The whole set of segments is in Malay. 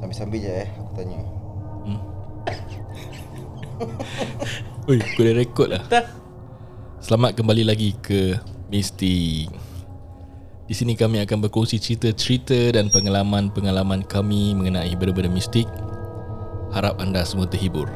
Sambil-sambil je eh Aku tanya. Oi, aku dah rekod lah. Selamat kembali lagi ke Misty. Di sini kami akan berkongsi cerita-cerita dan pengalaman-pengalaman kami mengenai benda-benda mistik. Harap anda semua terhibur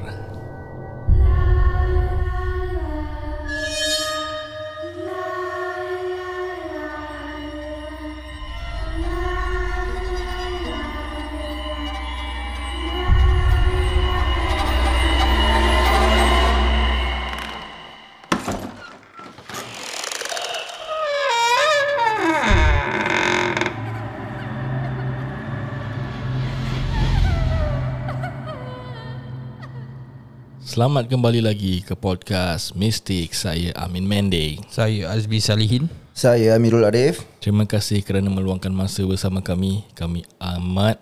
Selamat kembali lagi ke podcast Mistik Saya Amin Mende. Saya Azbi Salihin. Saya Amirul Arif. Terima kasih kerana meluangkan masa bersama kami. Kami amat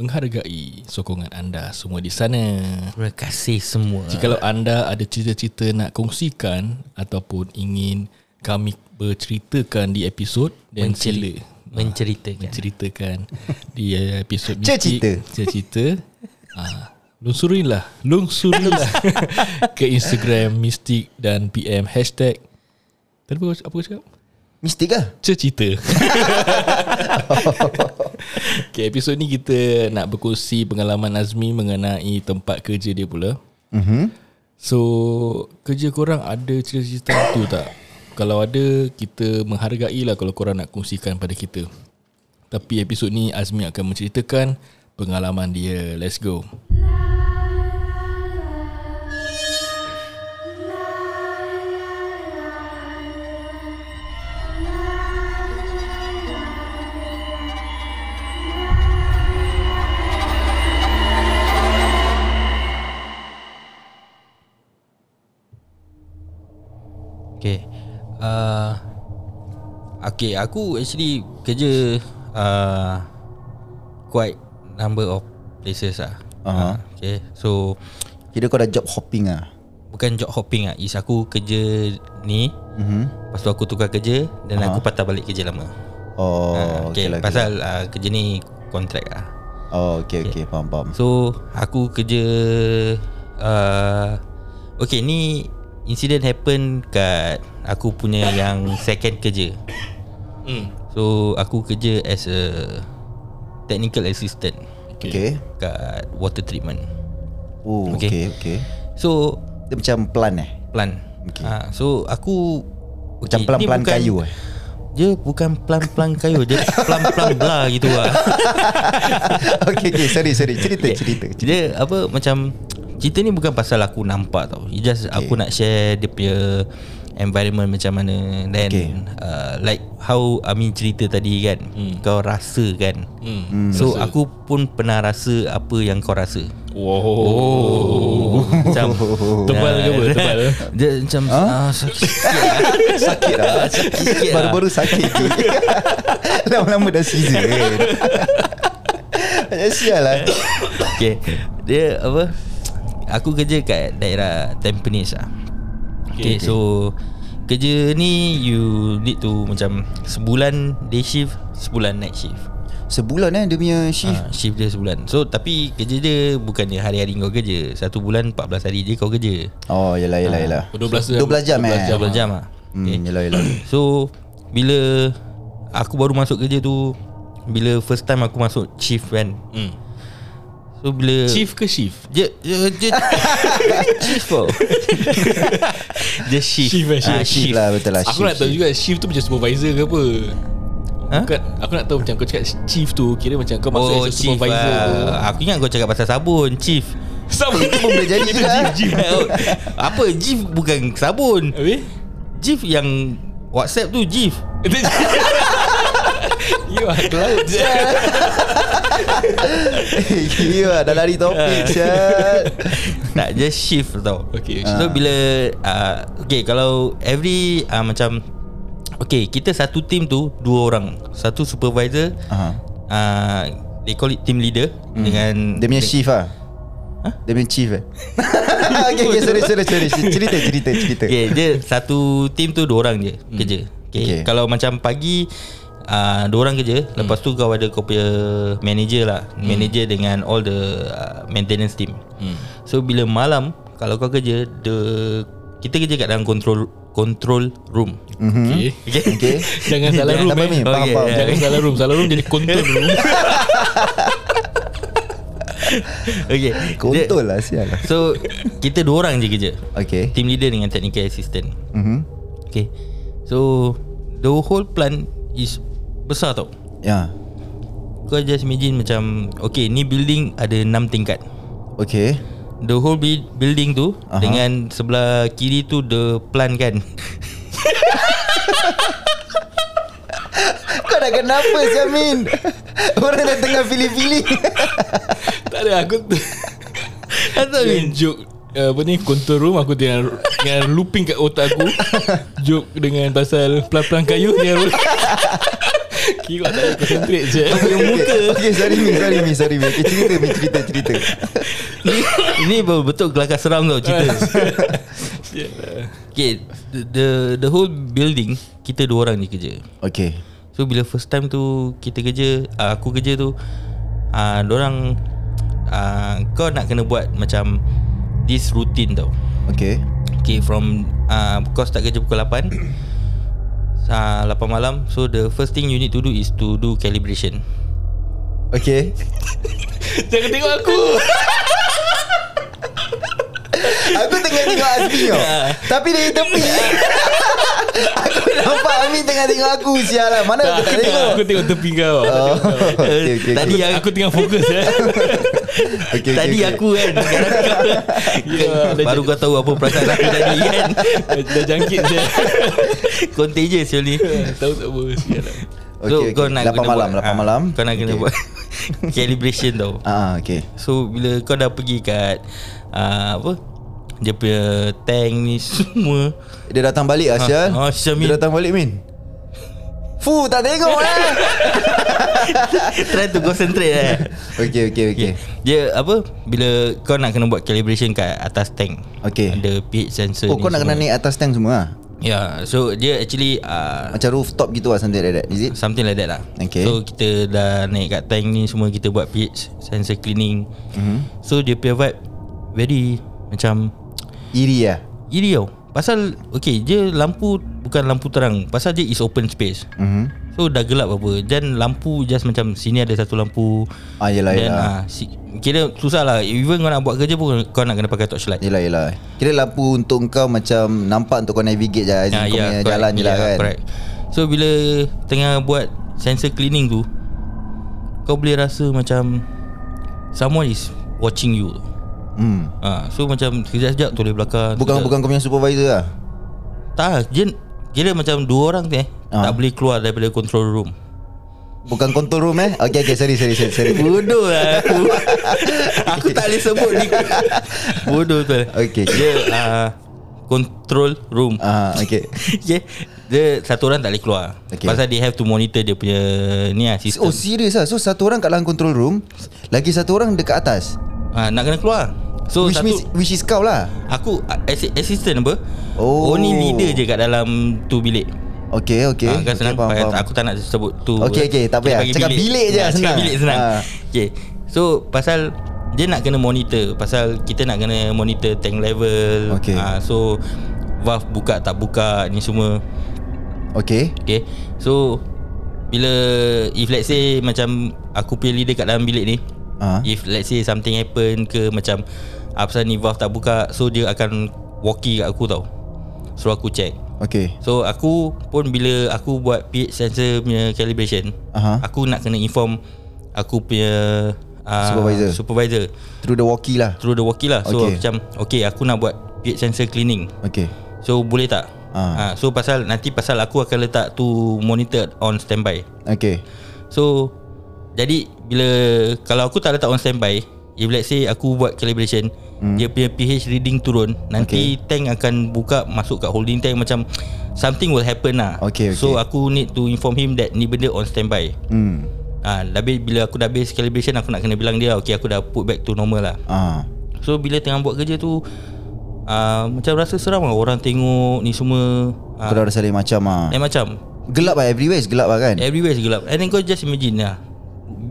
menghargai sokongan anda semua di sana. Terima kasih semua. Jikalau anda ada cerita-cerita nak kongsikan Ataupun ingin kami berceritakan di episod Dan Menceri- sila. Menceritakan. Menceritakan di episod Cerita. Cerita ah, Lungsurilah Lungsurilah. Ke Instagram Mistik dan PM Hashtag Tadi apa, apa aku cakap? Mistik lah. Cerita Okay episod ni kita Nak berkongsi pengalaman Azmi Mengenai tempat kerja dia pula. Mm-hmm. So Kerja korang ada cerita-cerita tu tak? Kalau ada Kita menghargai lah Kalau korang nak kongsikan pada kita. Tapi episod ni Azmi akan menceritakan Pengalaman dia. Let's go. Okay uh, Okay aku actually Kerja uh, Quite Number of Places lah. Aha. uh, Okay So Kira kau dah job hopping lah Bukan job hopping lah Is aku kerja ni mm-hmm. Lepas tu aku tukar kerja Dan aku patah balik kerja lama. Oh uh, okay, okay, lah, okay. Pasal uh, kerja ni Kontrak lah. Oh okay, okay. Faham faham. So aku kerja uh, Okay ni Incident happen kat Aku punya yang second kerja hmm. So aku kerja as a Technical assistant Okay, Kat water treatment Oh okay. Okay. okay okay So Dia macam plan eh Plan Okay. ha, So aku Macam ni plan-plan bukan- kayu eh Dia bukan plan-plan kayu Dia plan-plan bla gitu lah Okay okay sorry sorry Cerita Okay. cerita, cerita. Dia apa macam cerita ni bukan pasal aku nampak tau. It just okay. aku nak share dia punya environment macam mana then Okay. uh, like how Amin cerita tadi kan. Hmm. Kau rasa kan. Hmm. Hmm. So aku pun pernah rasa apa yang kau rasa. Wow Oh. macam Tebal ke apa? Tebal Dia macam huh? uh, sakit lah. Sakit lah Sakit sikit lah. Baru-baru sakit je Lama-lama dah season Macam sial lah Okay Dia apa Aku kerja kat daerah Tampines lah Okay, okay, so Kerja ni You need to Macam Sebulan day shift Sebulan night shift. Sebulan eh dia punya shift? Ha, Shift dia sebulan. So tapi kerja dia Bukan dia hari-hari kau kerja. Satu bulan 14 hari je kau kerja. Oh yelah yelah yelah. 12 jam. 12 jam eh? 12 jam lah Hmm, yelah yelah. So Bila Aku baru masuk kerja tu Bila first time aku masuk shift kan hmm. So bila Chief ke shift? Dia dia, dia Chief tau Dia shift Shift eh, Ah, Shift lah betul lah Aku nak tahu juga Shift tu macam supervisor ke apa? Ha? Bukan Aku nak tahu macam Kau cakap chief tu Kira macam kau masuk Oh as chief supervisor tu ah. Aku ingat kau cakap pasal sabun Chief. Sama Itu pun boleh jadi juga Chief Apa Chief bukan sabun. Habis? Chief yang Whatsapp tu Chief. You are je Gila dah lari topik sial. Tak just shift tau. Okay, So bila uh, Okay kalau Every uh, Macam Okay kita satu team tu Dua orang. Satu supervisor Aha. uh, They call it team leader hmm. Dengan Dia punya chief lah Dia punya chief eh? Okay okay sorry sorry sorry. Cerita cerita cerita. Okay dia satu team tu Dua orang je Kerja. Okay. Okay. Kalau macam pagi uh, Dua orang kerja Lepas tu kau ada kau punya Manager lah Manager dengan all the uh, Maintenance team Hmm. So bila malam Kalau kau kerja the Kita kerja kat dalam control Control room Okay. Okay, Okay. Jangan salah room eh. Faham, Okay, faham. yeah. Jangan salah room. Salah room jadi control room. okay. Kontol lah sial lah. So Kita dua orang je kerja Okay. Team leader dengan technical assistant Mhm. Okay So The whole plant Is Besar tau Ya. Kau just imagine macam Okay ni building Ada 6 tingkat Okay. The whole bi- building tu Aha. Dengan sebelah kiri tu The plant kan Kau dah kenapa Syamin? Orang dah tengah pilih-pilih. tak ada aku tu. Atau Dengan joke uh, apa ni control room aku tengah tengah looping kat otak aku joke dengan pasal pelan-pelan kayu dia Kira tak ada concentrate je Yang muka Okay, sorry Min, sorry Min, sorry Min. Okay, cerita Min, cerita, cerita. ni, Ni betul kelakar seram tau cerita Okay the, the the whole building Kita dua orang je kerja Okay. So bila first time tu Kita kerja uh, Aku kerja tu uh, Diorang uh, Kau nak kena buat macam This routine tau Okay. Okay from uh, Kau start kerja pukul 8 uh, 8 malam So the first thing you need to do Is to do calibration Okay. jangan tengok aku Aku tengah tengok Azmi tau. Tapi dari tepi. aku nampak Amin tengah tengok aku sial lah. Mana aku tak aku, tengok. aku tengok tepi kau Oh, okay, okay, Tadi okay. yang aku tengah fokus ya. okay, Tadi okay. aku kan kau Ya, dah Baru kau tahu apa perasaan aku tadi kan Dah jangkit je Contagious Yoli Tahu tak apa sial lah. So Okay, kau okay. nak 8 kena malam, buat, 8 ah, malam. Kau nak kena Okay. buat Calibration tau Ah, okay. So bila kau dah pergi kat uh, Apa Dia punya tank ni semua Dia datang balik lah sial. Ah, ah, Syamin. Dia datang balik Min. Fu, tak tengok lah. Try to concentrate eh okay, okay, okay. Dia apa Bila kau nak kena buat calibration kat atas tank Okay. Ada pH sensor Oh, ni kau nak kena semua. naik atas tank semua lah? Ya yeah, So dia actually uh, Macam rooftop gitu lah Something like that Is it? Something like that lah Okay. So kita dah naik kat tank ni Semua kita buat pH Sensor cleaning Mhm. So dia punya vibe Very Macam Iri lah. Iri tau. Pasal Okay dia lampu Bukan lampu terang. Pasal dia is open space. Mhm. So dah gelap apa Dan lampu just macam Sini ada satu lampu. Ah, yelah, Then, yelah. ah, si, Kira susah lah. Even kau nak buat kerja pun Kau nak kena pakai torchlight Yelah yelah. Kira lampu untuk kau macam Nampak untuk kau navigate je Ah, kau ya, punya correct. jalan je lah Ya, kan. correct. So bila Tengah buat Sensor cleaning tu Kau boleh rasa macam Someone is Watching you hmm. ha, So macam Sekejap-sekejap Toleh belakang Bukan sekejap. bukan kau punya supervisor lah Tak Dia Kira macam dua orang tu eh Ah. Tak boleh keluar daripada control room Bukan control room eh Okay okay sorry sorry sorry, sorry. Bodoh lah aku Aku tak boleh sebut ni Bodoh tu Okay, okay. Dia uh, Control room Ah okay okay. Dia satu orang tak boleh keluar Okay. okay. Pasal they have to monitor dia punya Ni lah sistem Oh serius lah So satu orang kat dalam control room Lagi satu orang dekat atas ha, Nak kena keluar. So Which satu means Which is kau lah? Aku assi- assistant apa? Oh. Only leader je kat dalam tu bilik. Okay okay. Ah, kan senang. Okay, okay, Aku tak nak sebut tu. Okay, okay, tak payah. Cakap bilik je Ah, senang. Cakap bilik senang. Ah. Okay. So pasal Dia nak kena monitor. Pasal kita nak kena monitor tank level. Okay. Ah, So Valve buka tak buka Ni semua. Okay. Okay. So Bila If let's say Macam Aku punya leader kat dalam bilik ni Ah. If let's say something happen ke Macam Apa ni valve tak buka So dia akan Walkie kat aku tau So aku check Okay So aku pun bila aku buat pH sensor punya calibration Aha. Aku nak kena inform Aku punya uh, Supervisor. Supervisor Through the walkie lah Through the walkie lah So Okay. macam Okay aku nak buat pH sensor cleaning Okay So boleh tak? Ah. Ha, so pasal nanti pasal aku akan letak tu monitor on standby. Okay So jadi bila kalau aku tak letak on standby, if let's say aku buat calibration, hmm. dia punya pH reading turun, nanti okay. tank akan buka masuk kat holding tank macam something will happen lah. Okay, okay. So aku need to inform him that ni benda on standby. Hmm Ah, ha, habis bila aku dah habis calibration aku nak kena bilang dia okay aku dah put back to normal lah. Ah So bila tengah buat kerja tu uh, Macam rasa seram lah Orang tengok ni semua uh, Kau dah rasa lain macam ah. Lain macam Gelap lah everywhere is gelap lah kan Everywhere is gelap And then kau just imagine lah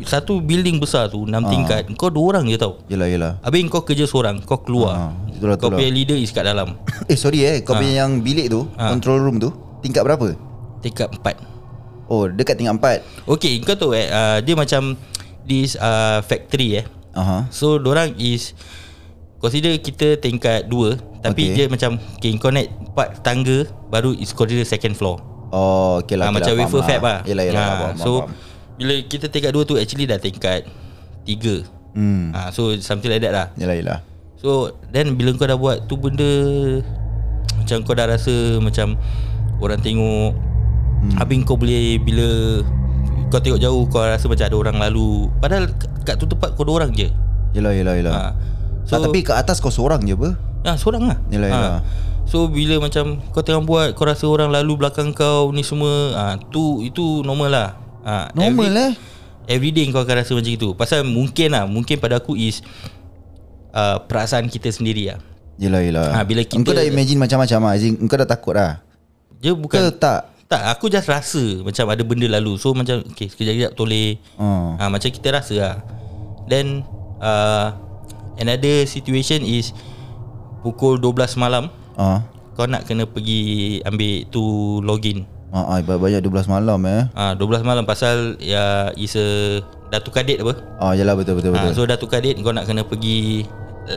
Satu building besar tu 6 tingkat Kau dua orang je tau Yelah yelah Habis kau kerja seorang Kau keluar Ah, itulah, Kau itulah. punya leader is kat dalam Eh sorry eh Kau punya yang bilik tu Ah. Control room tu Tingkat berapa? Tingkat 4 Oh dekat tingkat 4 Okay kau tahu eh uh, Dia macam This uh, factory eh Aha. So orang is Consider kita tingkat 2 Tapi Okay. dia macam Okay kau naik part tangga Baru is consider second floor Oh okay lah Ah, okay Macam lah, wafer fab lah Yelah yelah Ah, faham, So faham. Bila kita tingkat 2 tu Actually dah tingkat 3 Hmm ah, So something like that lah Yelah yelah So Then bila kau dah buat tu benda Macam kau dah rasa Macam Orang tengok hmm. Habis kau boleh Bila Kau tengok jauh Kau rasa macam ada orang lalu Padahal kat- tu tempat kau dua orang je Yelah yelah yelah ha. so, So Tapi kat atas kau seorang je apa? Ya seorang lah Yelah, yelah. So bila macam Kau tengah buat Kau rasa orang lalu belakang kau Ni semua ha, tu Itu normal lah ha, Normal every, eh Everyday kau akan rasa macam itu. Pasal mungkin lah Mungkin pada aku is uh, Perasaan kita sendiri lah. Yelah yelah. Ah, bila kita- Engkau dah imagine macam-macam lah in, Engkau dah takut lah. Dia Bukan Ke tak? Tak aku just rasa Macam ada benda lalu. So macam Okay sekejap-kejap toleh. Oh. ha, Macam kita rasa lah. Then uh, Another situation is Pukul 12 malam Ah. Kau nak kena pergi Ambil tu login Ah, ah, banyak 12 malam eh. Ah 12 malam pasal ya is a Datuk Kadit apa? Ah, yalah betul betul Ah, betul. so Datuk Kadit kau nak kena pergi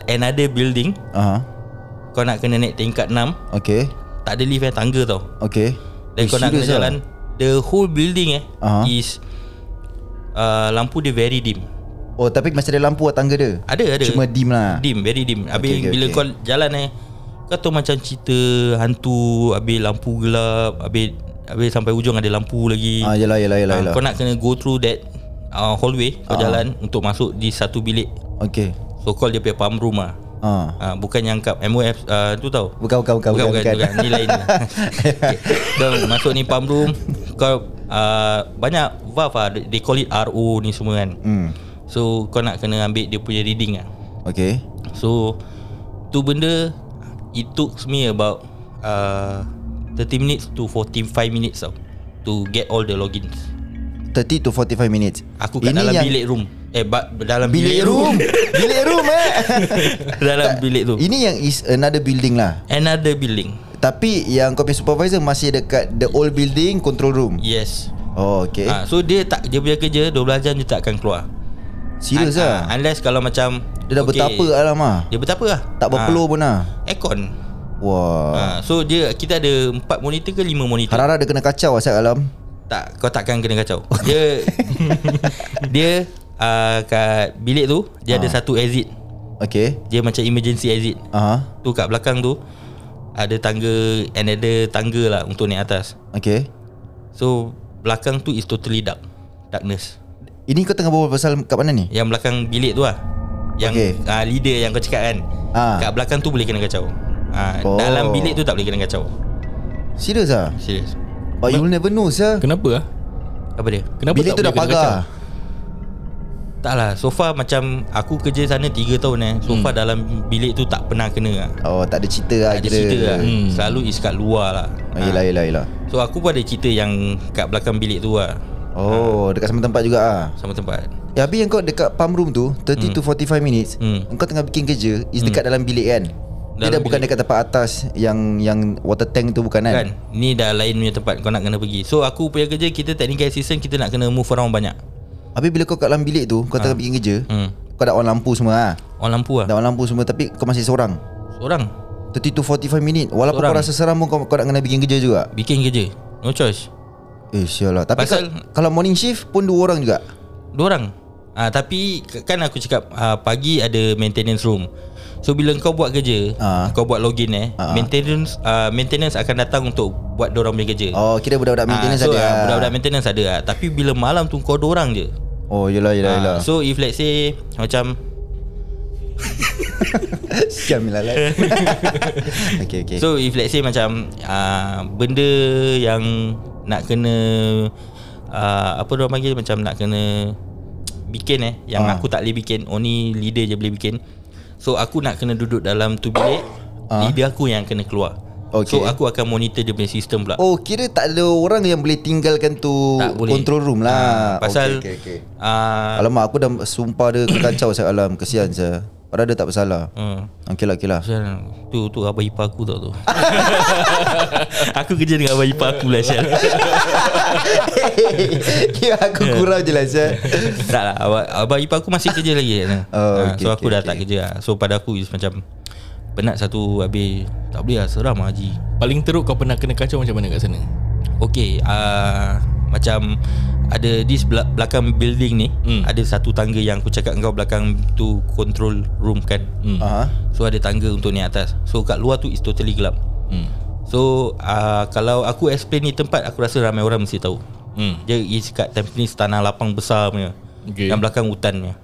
another building, Ah, kau nak kena naik tingkat 6, okay, tak ada lift yang tangga tau. okay. Dan Eh, kau nak kena serious jalan the whole building eh Aha. is uh, lampu dia very dim. Oh, tapi masih ada lampu tangga dia. Ada ada. Cuma dim lah. Dim, very dim. Habis Okay, okay, bila okay. kau jalan eh kau tahu macam cerita hantu, habis lampu gelap, habis habis sampai ujung ada lampu lagi. Ah, yalah yalah yalah. Ah, yalah. kau nak kena go through that uh, hallway kau Ah. jalan untuk masuk di satu bilik. Okay. So call dia punya pump room ah. Ah. Uh, bukan yang kap MOF uh, tu tau. Bukan bukan bukan bukan, bukan, bukan, Ni lain okay. Kau masuk ni pump room Kau uh, Banyak valve lah They call it RO ni semua kan Hmm. So kau nak kena ambil Dia punya reading lah Okay. So Tu benda It took me about uh, 30 minutes to 45 minutes tau To get all the logins 30 to 45 minutes. Aku kat dalam bilik room Eh ba- dalam Bilik room. bilik room eh. Dalam bilik tu Ini yang is another building lah. Another building Tapi yang kau punya supervisor masih dekat the old building control room. Yes Oh, okay. Ah, So dia tak Dia punya kerja 12 jam dia tak akan keluar Serius Un- lah. ah, Unless kalau macam Dia dah betapa alam ah. Dia betapa lah Tak berpeluh pun lah. Aircon Wah. ah, So dia Kita ada 4 monitor ke 5 monitor Harap-harap dia kena kacau asal alam. Tak Kau takkan kena kacau Dia Dia uh, Kat bilik tu Dia ada Ah. satu exit Okay. Dia macam emergency exit Aha. Tu kat belakang tu Ada tangga And ada tangga lah Untuk naik atas Okay. So Belakang tu is totally dark Darkness Ini kau tengah berbual pasal kat mana ni? Yang belakang bilik tu lah Yang Okay. uh, leader yang kau cakap kan Ah. Kat belakang tu boleh kena kacau uh, Oh. Dalam bilik tu tak boleh kena kacau Serius ah? Serius But you'll never know sir. Kenapa ah? Apa dia? Kenapa Bilik tak tu dah pagar. kacau? Tak lah So far macam Aku kerja sana 3 tahun eh So far dalam bilik tu tak pernah kena lah Oh, tak ada cerita lah Tak ada cerita lah Hmm. Selalu is kat luar lah Oh, yelah, yelah, yelah. So aku pun ada cerita yang Kat belakang bilik tu lah Oh, dekat sama tempat juga ah. Sama tempat Ya, habis yang kau dekat pump room tu 30 to 45 minutes Hmm. Engkau tengah bikin kerja Is dekat dalam bilik kan Dalam dah bukan dekat tempat atas Yang yang water tank tu bukan kan, Kan? Ni dah lain punya tempat Kau nak kena pergi. So aku punya kerja Kita technical assistant Kita nak kena move around banyak. Habis bila kau kat dalam bilik tu Kau tengah bikin kerja hmm. Kau dah on lampu semua lah On lampu lah. Dah on lampu semua Tapi kau masih seorang? Seorang. 30 to 45 minit. Walaupun Seorang. kau rasa seram pun kau, kau nak kena bikin kerja juga? Bikin kerja. No choice. Eh sial lah Tapi Pasal- ka- kalau morning shift pun dua orang juga? Dua orang. Ah, Tapi k- Kan aku cakap ah, Pagi ada maintenance room So bila kau buat kerja Ah. Kau buat login eh Ah. Maintenance ah, Maintenance akan datang untuk Buat dorang punya kerja Oh kira budak-budak maintenance Ah, so, ada lah. Budak-budak maintenance ada lah Tapi bila malam tu Kau dua orang je Oh yelah yelah Ah, yelah So if let's say Macam Siam lah Okay okay So if let's say macam uh, Benda yang Nak kena uh, Apa orang panggil Macam nak kena Bikin eh Yang Ah. aku tak boleh bikin Only leader je boleh bikin So aku nak kena duduk dalam tu bilik Ah. Leader aku yang kena keluar Okay. So aku akan monitor dia punya sistem pula Oh kira tak ada orang yang boleh tinggalkan tu Tak boleh. Control room lah Ah, Pasal okay, okay, okay. ah, Alamak aku dah sumpah dia kacau saya alam Kesian saya Padahal dia tak bersalah uh, Okay lah okay lah Pasal tu tu abang ipar aku tau tu. aku kerja dengan abang ipar aku lah Syal. Kira aku kurang je lah Syed tak lah abang, abang ipar aku masih kerja lagi kan. Oh, Ah, okay, so aku okay, dah okay. tak kerja lah. So pada aku is macam penat satu habis tak boleh lah seram lah, haji. Paling teruk kau pernah kena kacau macam mana kat sana? Okay uh, Macam Ada di sebelah, belakang building ni Hmm. Ada satu tangga yang aku cakap kau belakang tu control room kan Hmm. Aha. So ada tangga untuk naik atas So kat luar tu is totally gelap Hmm. So uh, kalau aku explain ni tempat Aku rasa ramai orang mesti tahu Hmm. Dia is kat Tampines tanah lapang besar punya Okay. Yang belakang hutan punya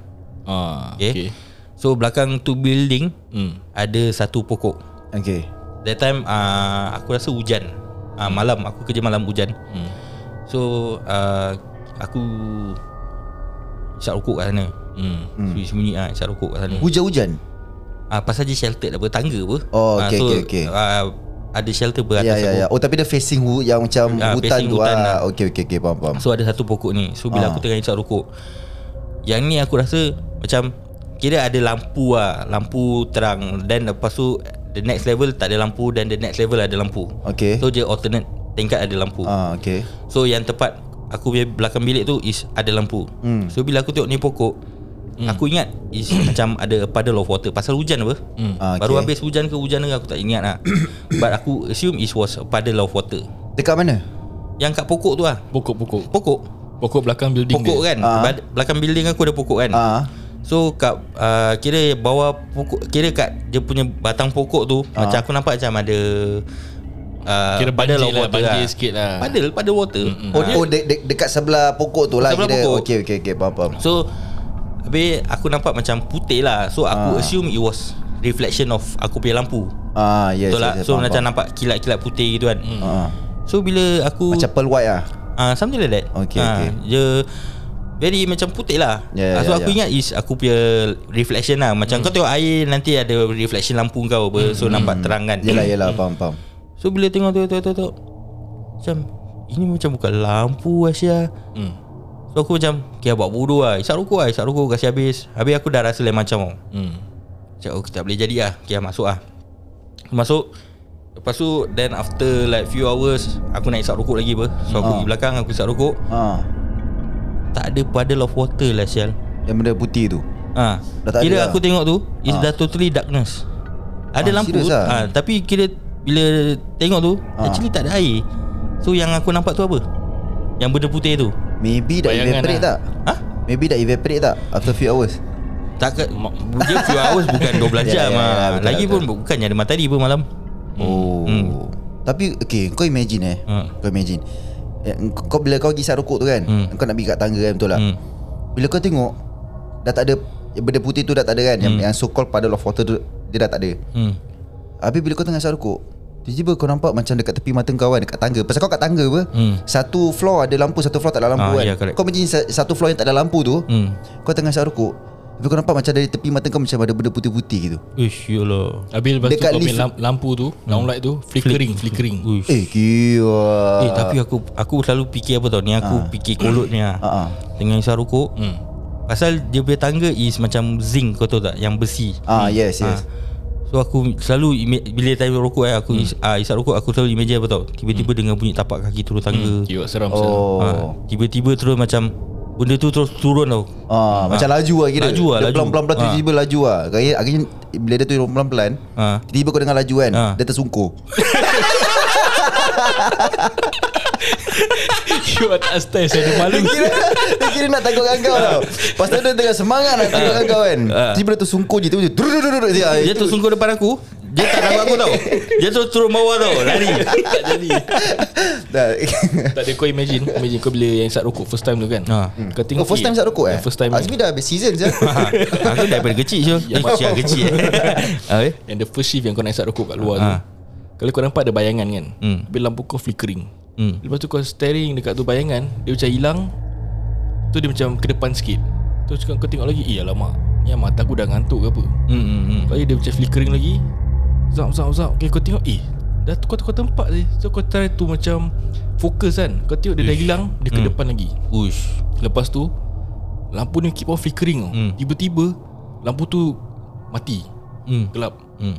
Ah, okay. okay. So belakang tu building Hmm. Ada satu pokok Okay That time uh, aku rasa hujan uh, Malam aku kerja malam hujan Hmm. So uh, Aku Isap rokok kat sana Hmm. hmm. Sembunyi-sembunyi lah Isap rokok kat sana Hujan-hujan ah, Pasal dia shelter apa Tangga apa Oh, Ah, okay, so, okay, okay. Uh, Ada shelter beratas Ya ya ya. Oh tapi dia facing hu, Yang macam Ah, hutan tu hutan ah. lah. Okay okay okay Faham faham. So ada satu pokok ni. So bila Ah. aku tengah isap rokok Yang ni aku rasa Macam Kira ada lampu lah. Lampu terang. Dan lepas tu The next level tak ada lampu Dan the next level ada lampu. Okay So dia alternate Tingkat ada lampu. Ah, Okay So yang tepat Aku punya belakang bilik tu Is ada lampu. Hmm. So bila aku tengok ni pokok hmm. Aku ingat Is macam ada puddle of water Pasal hujan apa Hmm. Ah, Baru okay. habis hujan ke hujan ke Aku tak ingat lah But aku assume It was a puddle of water Dekat mana? Yang kat pokok tu lah Pokok-pokok. Pokok Pokok belakang building Pokok dia. kan. Bad- Belakang building aku ada pokok kan Ah, So kat uh, Kira bawah pokok Kira kat Dia punya batang pokok tu Ah. Macam aku nampak macam ada uh, Kira banjir puddle of lah, water banjir sikit lah. Puddle Puddle water Oh, oh de- de- dekat sebelah pokok tu lah Sebelah kira. pokok. Okay okay okay Faham faham So Habis aku nampak macam putih lah. So aku Ah. assume it was Reflection of aku punya lampu. Ah yes, Betul yes, lah yes, So faham, macam faham. nampak kilat-kilat putih gitu kan. Ah, So bila aku Macam pearl white lah uh, Something like that. Okay, Ah, okay. Dia Very macam putih lah. Ya, Ah, So ya, aku ya. ingat is Aku punya reflection lah. Macam kau tengok air Nanti ada reflection lampu kau apa. So nampak terang kan. Yelah yelah faham faham. So bila tengok tengok tengok tengok Macam Ini macam bukan lampu Asia Hmm. So aku macam Kira buat bodoh lah. Isap rokok lah Isap rokok kasi habis. Habis aku dah rasa lain macam tau. Hmm. Macam oh tak boleh jadi lah. Kira masuk lah. Masuk. Lepas tu Then after like few hours Aku nak isap rokok lagi apa. So aku Ah. pergi belakang Aku isap rokok. Ah, Tak ada puddle of water lah Sial. Yang benda putih tu? Ha. Dah tak Kira ada aku lah. tengok tu Is Ah. dah totally darkness. Ada Ah, lampu. lah? ha, Tapi kira Bila tengok tu Ah. Actually tak ada air. So yang aku nampak tu apa? Yang benda putih tu Maybe dah Bayangan evaporate lah. tak Ha? Maybe dah evaporate tak After few hours Tak ke Dia few hours bukan 12 Ya, jam ya, ah. ya, betul, Lagi betul. pun bukannya ada matahari pun malam Oh Hmm. Tapi okay Kau imagine eh Ha. Kau imagine eh, kau, bila kau pergi isap rokok tu kan Hmm. Kau nak pergi kat tangga kan betul lah Hmm. Bila kau tengok Dah tak ada Benda putih tu dah tak ada kan Yang, yang so called puddle of water tu Dia dah tak ada hmm. Habis bila kau tengah isap rokok Tiba-tiba kau nampak macam dekat tepi mata kau kan Dekat tangga Pasal kau kat tangga apa Hmm. Satu floor ada lampu Satu floor tak ada lampu Ah, kan ya, correct. Kau imagine sa- satu floor yang tak ada lampu tu Hmm. Kau tengah isap rokok Habis kau nampak macam dari tepi mata kau Macam ada benda putih-putih gitu Ish yalah Habis lepas tu Dekat kau punya lift- lampu tu Down light tu Flickering Flickering Uish. Eh kira Eh tapi aku aku selalu fikir apa tau Ni aku fikir kolot ni lah Ah, ah. Tengah isap rokok hmm. Pasal dia punya tangga is macam zinc kau tahu tak Yang besi Ah yes yes Ah. So aku selalu ima- Bila time rokok eh Aku is, ah, isap rokok Aku selalu imagine apa tau Tiba-tiba dengar bunyi tapak kaki turun tangga. Kira seram seram. Oh. ah, Tiba-tiba terus macam Benda tu terus turun tau. Ah, macam laju lah kira. Laju lah, Dia laju. pelan-pelan Ah. tiba-tiba laju lah. Akhirnya, akhirnya Bila dia turun pelan-pelan ah. Tiba-tiba kau dengar laju kan Ah. Dia tersungkur You atas stairs Ada malu. Dia kira, dia kira nak takutkan kau tau. Pasal dia tengah semangat nak takutkan kau kan. Ah. Tiba dia tersungkur je Tiba-tiba dia Dia tu sungguh depan aku. Dia tak nampak aku tau. Dia terus turun bawah tau. Lari. Tak jadi. Tak ada kau imagine Imagine kau bila yang isap rokok First time tu kan? Ah. Kau tengok Oh first time eh, isap rokok eh? First time Azmi dah habis season je Aku daripada kecil je Yang masih kecil eh. Yang the first shift Yang kau nak isap rokok kat luar tu. Ah. Kalau kau nampak ada bayangan kan? Hmm. Habis lampu kau flickering Hmm. Lepas tu kau staring dekat tu bayangan Dia macam hilang. Tu dia macam ke depan sikit. Terus kau, kau tengok lagi? Eh alamak. Ni mata aku dah ngantuk ke apa? Hmm, hmm, hmm. Tu dia macam flickering lagi. Zap zap zap. Okay kau tengok. Eh Dah tukar tukar tempat je. So kau try tu macam Fokus kan. Kau tengok dia dah hilang Dia ke Hmm. depan lagi. Ush Lepas tu Lampu ni keep on flickering Hmm. Tiba-tiba Lampu tu Mati. Hmm. Gelap. Hmm.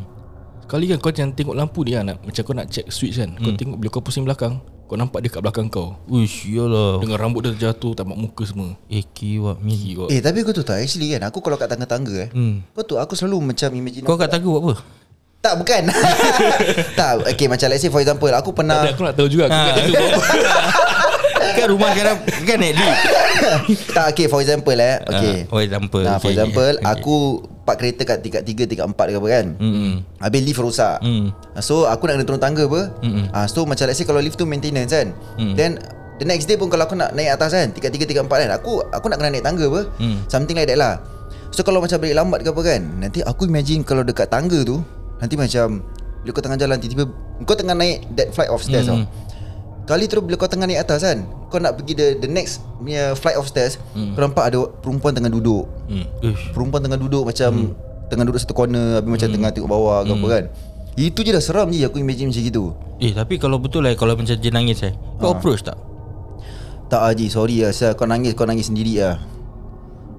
Sekali kan kau jangan tengok lampu ni kan nak, Macam kau nak check switch kan. Kau tengok bila kau pusing belakang Kau nampak dia kat belakang kau? Ush yalah. Dengan rambut dia terjatuh Tamak muka semua. Eh kiwak min Gila Eh tapi kau tahu tak Actually kan Aku kalau kat tangga-tangga eh Hmm. Kau tu aku selalu macam imagine Kau kat tangga buat apa? Tak bukan. Tak Okay macam let's say for example Aku pernah Tapi aku nak tahu juga Aku Ha. kat situ buat apa kan rumah Kan naik lift Tak okay for example eh. Okay. Ah, For example Nah, for okay, example okay. Aku Park kereta kat tingkat 3 Tingkat 4 ke apa kan? Hmm Habis lift rosak. Hmm So aku nak kena turun tangga apa? Mm-mm. Ah, So macam let's say Kalau lift tu maintenance kan? Mm. Then The next day pun Kalau aku nak naik atas kan Tingkat 3 tingkat 4 kan? Aku aku nak kena naik tangga apa? Mm. Something like that lah. So kalau macam balik lambat ke apa kan? Nanti aku imagine Kalau dekat tangga tu Nanti macam Bila kau tengah jalan Tiba-tiba Kau tengah naik That flight of stairs Mm. tau Kali terus bila kau tengah naik atas kan Kau nak pergi the, the next punya flight of stairs Mm. Kau nampak ada perempuan tengah duduk hmm. Perempuan tengah duduk macam Tengah duduk satu corner Habis macam tengah tengok bawah ke apa kan Itu je dah seram je Aku imagine macam gitu Eh tapi kalau betul lah Kalau macam dia nangis eh Kau approach tak? Tak Haji sorry lah. Kau nangis Kau nangis sendiri lah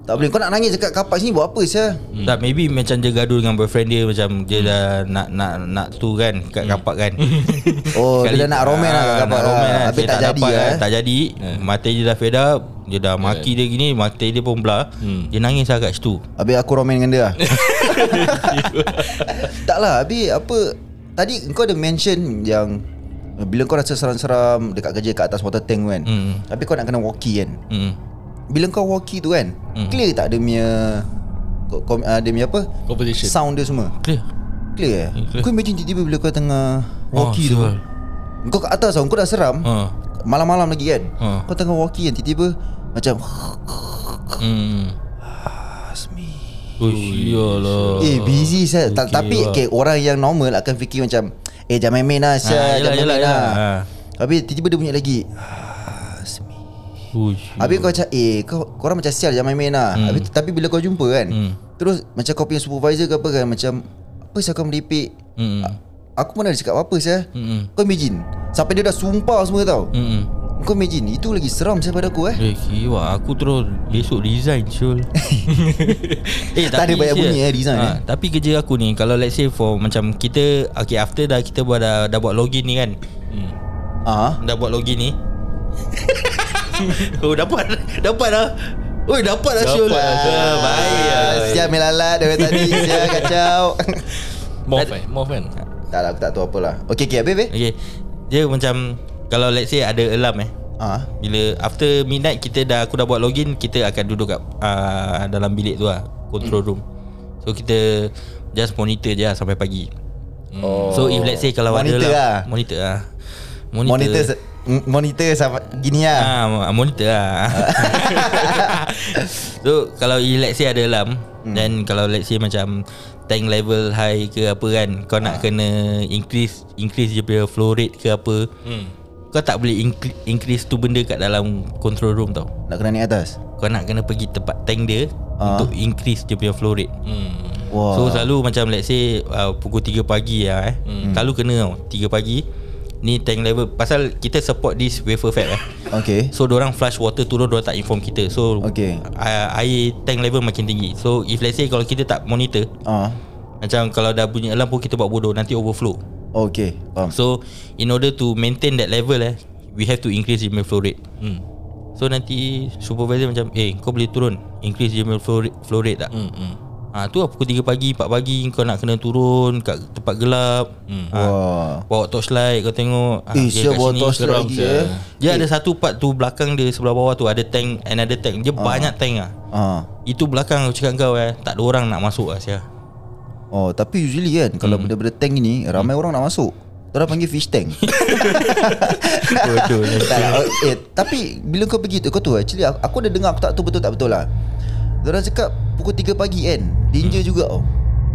Tak boleh. Kau nak nangis dekat kapak sini Buat apa Syah? Hmm. Tak maybe macam dia gaduh dengan boyfriend dia Macam dia dah nak nak nak tu kan Kat kapak kan. Oh dia dah nak roman lah kat Ah, kapak roman lah. kan. Habis Dia tak jadi dapat lah kan. eh. Tak jadi. Mata dia dah fed up Dia dah maki dia gini Mata dia pun belah. Dia nangis lah kat situ. Habis aku roman dengan dia lah. Tak lah Habis apa Tadi kau ada mention yang Bila kau rasa seram-seram Dekat kerja kat atas water tank kan Hmm. Tapi kau nak kena walkie kan. Hmm. Bila kau walkie tu kan Hmm. Clear tak dia punya ko- kom, uh, Dia punya apa Composition Sound dia semua Clear Clear eh Hmm, clear. Kau imagine tiba-tiba bila kau tengah Walkie tu sial. Kau kat atas tau Kau dah seram Ha. Malam-malam lagi kan Ha. Kau tengah walkie kan Tiba-tiba Macam Hmm. Asmi Ush, iyalah. Eh busy saya okay, Tapi wah. okay, orang yang normal Akan fikir macam Eh jangan main-main lah Ha, Jangan main-main lah. Ha. Habis tiba-tiba dia bunyi lagi Habis kau macam Eh kau, korang macam sial Jangan main-main lah Hmm. Habis, Tapi bila kau jumpa kan Hmm. Terus macam kau punya supervisor ke apa kan Macam Apa sih kau meripik Hmm. Aku mana ada cakap apa sih Hmm. Kau imagine Sampai dia dah sumpah semua tau Hmm. Kau imagine Itu lagi seram saya pada aku eh Eh kiwa Aku terus Besok resign Syul eh, Tak ada banyak bunyi, eh, resign, eh. Tapi kerja aku ni Kalau let's say for Macam kita Okay after dah Kita buat dah, dah buat login ni kan Ah, Dah buat login ni Oh dapat Dapat dah Oi dapat dah Syul Dapat dah. Ah, Baik lah Siap melalat dari tadi Siap kacau Morph eh Morph kan Tak lah aku tak tahu apalah Okay okay habis habis Okay Dia macam Kalau let's say ada alarm eh Ah, Bila after midnight kita dah aku dah buat login kita akan duduk kat uh, dalam bilik tu lah control room. So kita just monitor je lah sampai pagi. Oh. So if let's say kalau Monitor ada lah. lah monitor lah. Monitor. Monitor Monitor sama Gini lah Ah, mo- monitor lah. so kalau let's say ada alarm hmm. then kalau let's say macam tank level high ke apa kan kau nak kena increase increase je punya flow rate ke apa. hmm. Kau tak boleh incre- increase tu benda kat dalam control room tau. Nak kena naik atas Kau nak kena pergi tempat tank dia Ah. Untuk increase dia punya flow rate Hmm. Wah So selalu macam let's say uh, Pukul 3 pagi lah eh hmm. Selalu kena tau 3 pagi Ni tank level. Pasal kita support this wafer fab eh. Okay. So orang flush water turun Diorang tak inform kita. So Okay. uh, Air tank level makin tinggi. So if let's say Kalau kita tak monitor Ah, Macam kalau dah bunyi alarm pun Kita buat bodoh Nanti overflow. Okay Faham. So in order to maintain that level eh We have to increase the flow rate. Hmm. So nanti supervisor macam Eh kau boleh turun Increase punya flow rate, flow rate tak? Hmm. Hmm. Hmm. ha, Tu lah pukul 3 pagi 4 pagi Kau nak kena turun Kat tempat gelap. Hmm. ha, Wah. Bawa torchlight Kau tengok. Ha, Eh dia siap kat bawa sini. seram lagi eh. Dia ada satu part tu Belakang dia sebelah bawah tu Ada tank Another tank. Dia banyak tank lah. Ah. Itu belakang aku cakap kau eh. Tak ada orang nak masuk lah sia Oh tapi usually kan Kalau benda-benda tank ni Ramai orang nak masuk. Orang panggil fish tank. Bodoh tak, lah. eh, Tapi Bila kau pergi tu Kau tu actually Aku, aku ada dengar Aku tak tahu betul tak betul lah Orang cakap Pukul 3 pagi kan Danger juga tau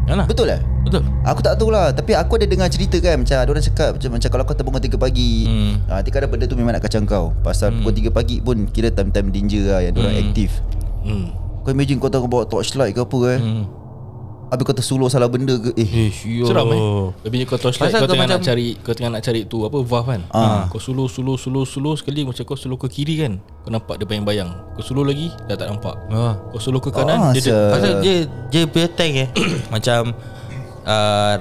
Yalah Betul lah Betul Aku tak tahu lah Tapi aku ada dengar cerita kan Macam ada orang cakap Macam, macam kalau kau terbangun 3 pagi Hmm. hmm. Nanti kadang benda tu memang nak kacau kau Pasal hmm. pukul 3 pagi pun Kira time-time danger lah Yang hmm. orang aktif Hmm. Kau imagine kau tengah bawa torchlight ke apa eh hmm. Habis kau tersulur salah benda ke Eh Eh Seram eh Lebih kau torchlight Pasal Kau tengah nak macam- cari Kau tengah nak cari tu Apa valve kan Ah. Kau sulur sulur sulur sulur Sekali macam kau sulur ke kiri kan Kau nampak dia bayang-bayang Kau sulur lagi Dah tak nampak Ah. Kau sulur ke kanan Ah, Dia. Pasal dia Dia punya tank eh Macam uh,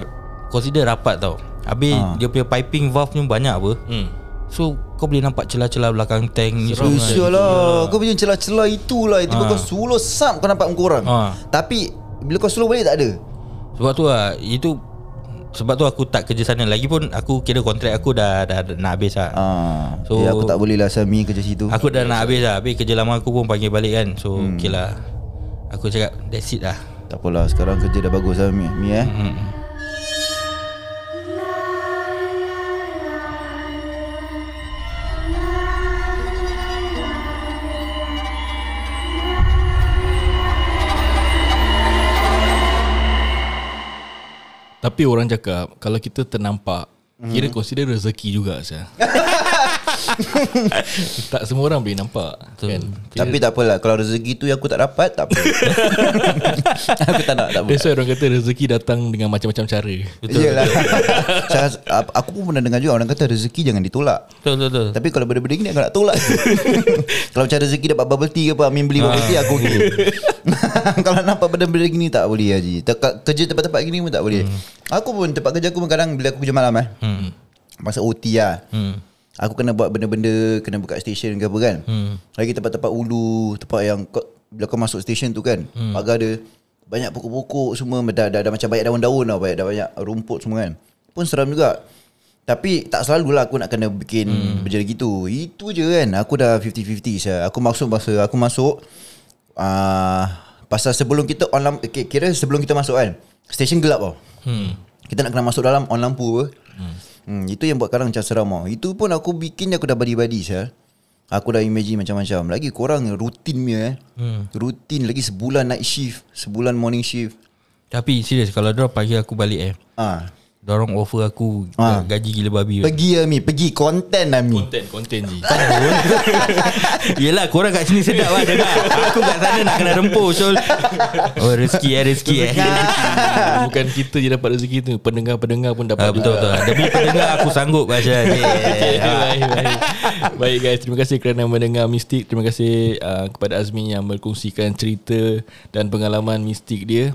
Consider rapat tau Habis Ah. dia punya piping valve ni banyak apa hmm. So kau boleh nampak celah-celah belakang tank ni Seram Eh, semua. sial lah Kau punya celah-celah itulah Tiba Ah. kau sulur sap Kau nampak muka orang Ah. Tapi Bila kau sulur balik tak ada? Sebab tu lah Itu Sebab tu aku tak kerja sana. Lagipun aku kira kontrak aku dah, dah, dah nak habis lah. Ah, So- so, ya, aku tak boleh lah Sami kerja situ. Aku dah nak habis lah. Habis kerja lama aku pun panggil balik kan. So hmm. okay lah. Aku cakap That's it lah. Tak apalah Sekarang kerja dah bagus lah Mi, Mi eh. Hmm. Tapi orang cakap Kalau kita ternampak Kira consider rezeki juga saya. tak semua orang boleh nampak kan? Tapi tak apalah Kalau rezeki tu yang aku tak dapat Tak apa. Aku tak nak tak apa. That's why orang kata rezeki datang dengan macam-macam cara. Betul Yelah. Saya, Aku pun pernah dengar juga Orang kata rezeki jangan ditolak. Betul betul, betul. Tapi kalau benda-benda gini Aku nak tolak. Kalau macam rezeki dapat bubble tea ke apa Amin beli bubble tea Aku okay Kalau nampak benda-benda gini Tak boleh Haji. Kerja tempat-tempat gini pun tak boleh. Aku pun tempat kerja aku pun kadang Bila aku kerja malam eh. Hmm. Masa OT lah. Hmm. Aku kena buat benda-benda Kena buka station ke apa kan Hmm. Lagi tempat-tempat ulu Tempat yang kau, Bila kau masuk station tu kan hmm. Pagar dia Banyak pokok-pokok semua dah, dah, dah macam banyak daun-daun tau banyak, Dah banyak rumput semua kan Pun seram juga Tapi tak selalu lah aku nak kena bikin hmm. Benda gitu Itu je kan Aku dah 50-50 saya. Aku masuk masa Aku masuk uh, Pasal sebelum kita on lampu Kira sebelum kita masuk kan Station gelap tau Hmm. kita nak kena masuk dalam on lampu apa. Hmm. Hmm. Itu yang buat kadang macam seram tau. Itu pun aku bikin aku dah badi-badi sah. Aku dah imagine macam-macam. Lagi korang rutin punya eh. Hmm. Rutin lagi sebulan night shift, sebulan morning shift. Tapi serius Kalau dia pagi aku balik eh Ah. Diorang offer aku Ah. Gaji gila babi Pergi Ami, pergi konten Ami. Konten Konten je Yelah korang kat sini sedap lah dengar Aku kat sana nak kena rempuk Syul Oh rezeki eh rezeki eh Bukan kita je dapat rezeki tu Pendengar-pendengar pun dapat Ah, betul betul. Demi pendengar aku sanggup baca. Okay, Yeah. baik, baik. baik guys, terima kasih kerana mendengar Mistik. Terima kasih uh, kepada Azmi yang berkongsikan cerita dan pengalaman mistik dia.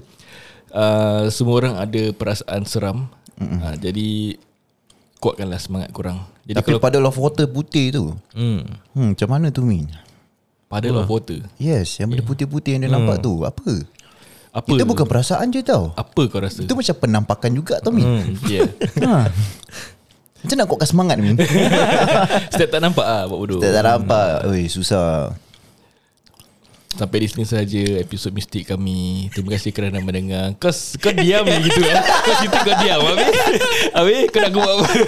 Uh, semua orang ada perasaan seram. Uh, jadi kuatkanlah semangat korang. Jadi Tapi kalau pada love water putih tu. Hmm. Hmm, macam mana tu Min? pada love water, Yes, yang benda putih-putih yang dia nampak tu. Apa? apa Itu bukan perasaan je tau. apa kau rasa? Itu macam penampakan juga tau Min. Hmm, yeah. Ha. Macam nak kuatkan semangat Min? Step tak nampak ah buat bodoh. tak nampak. Oi, susah. Sampai di sini saja episod mistik kami. Terima kasih kerana mendengar. Kau kau diam je gitu kan. Kau cerita kau diam habis. Habis kau nak buat apa?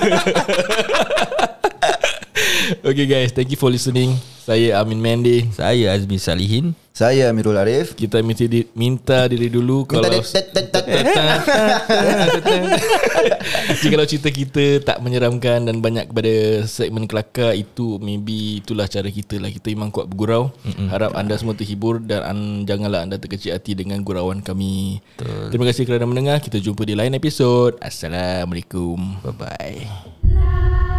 okay guys, thank you for listening. Saya Amin Mende. Saya Azmi Salihin. Saya Amirul Arif. Kita minta, di, minta diri dulu kalau Jika cerita kita tak menyeramkan dan banyak kepada segmen kelakar itu maybe itulah cara kita lah kita memang kuat bergurau. Mm-hmm. Harap anda semua terhibur dan an, janganlah anda terkecil hati dengan gurauan kami. Betul. Terima kasih kerana mendengar. Kita jumpa di lain episod. Assalamualaikum. Bye bye.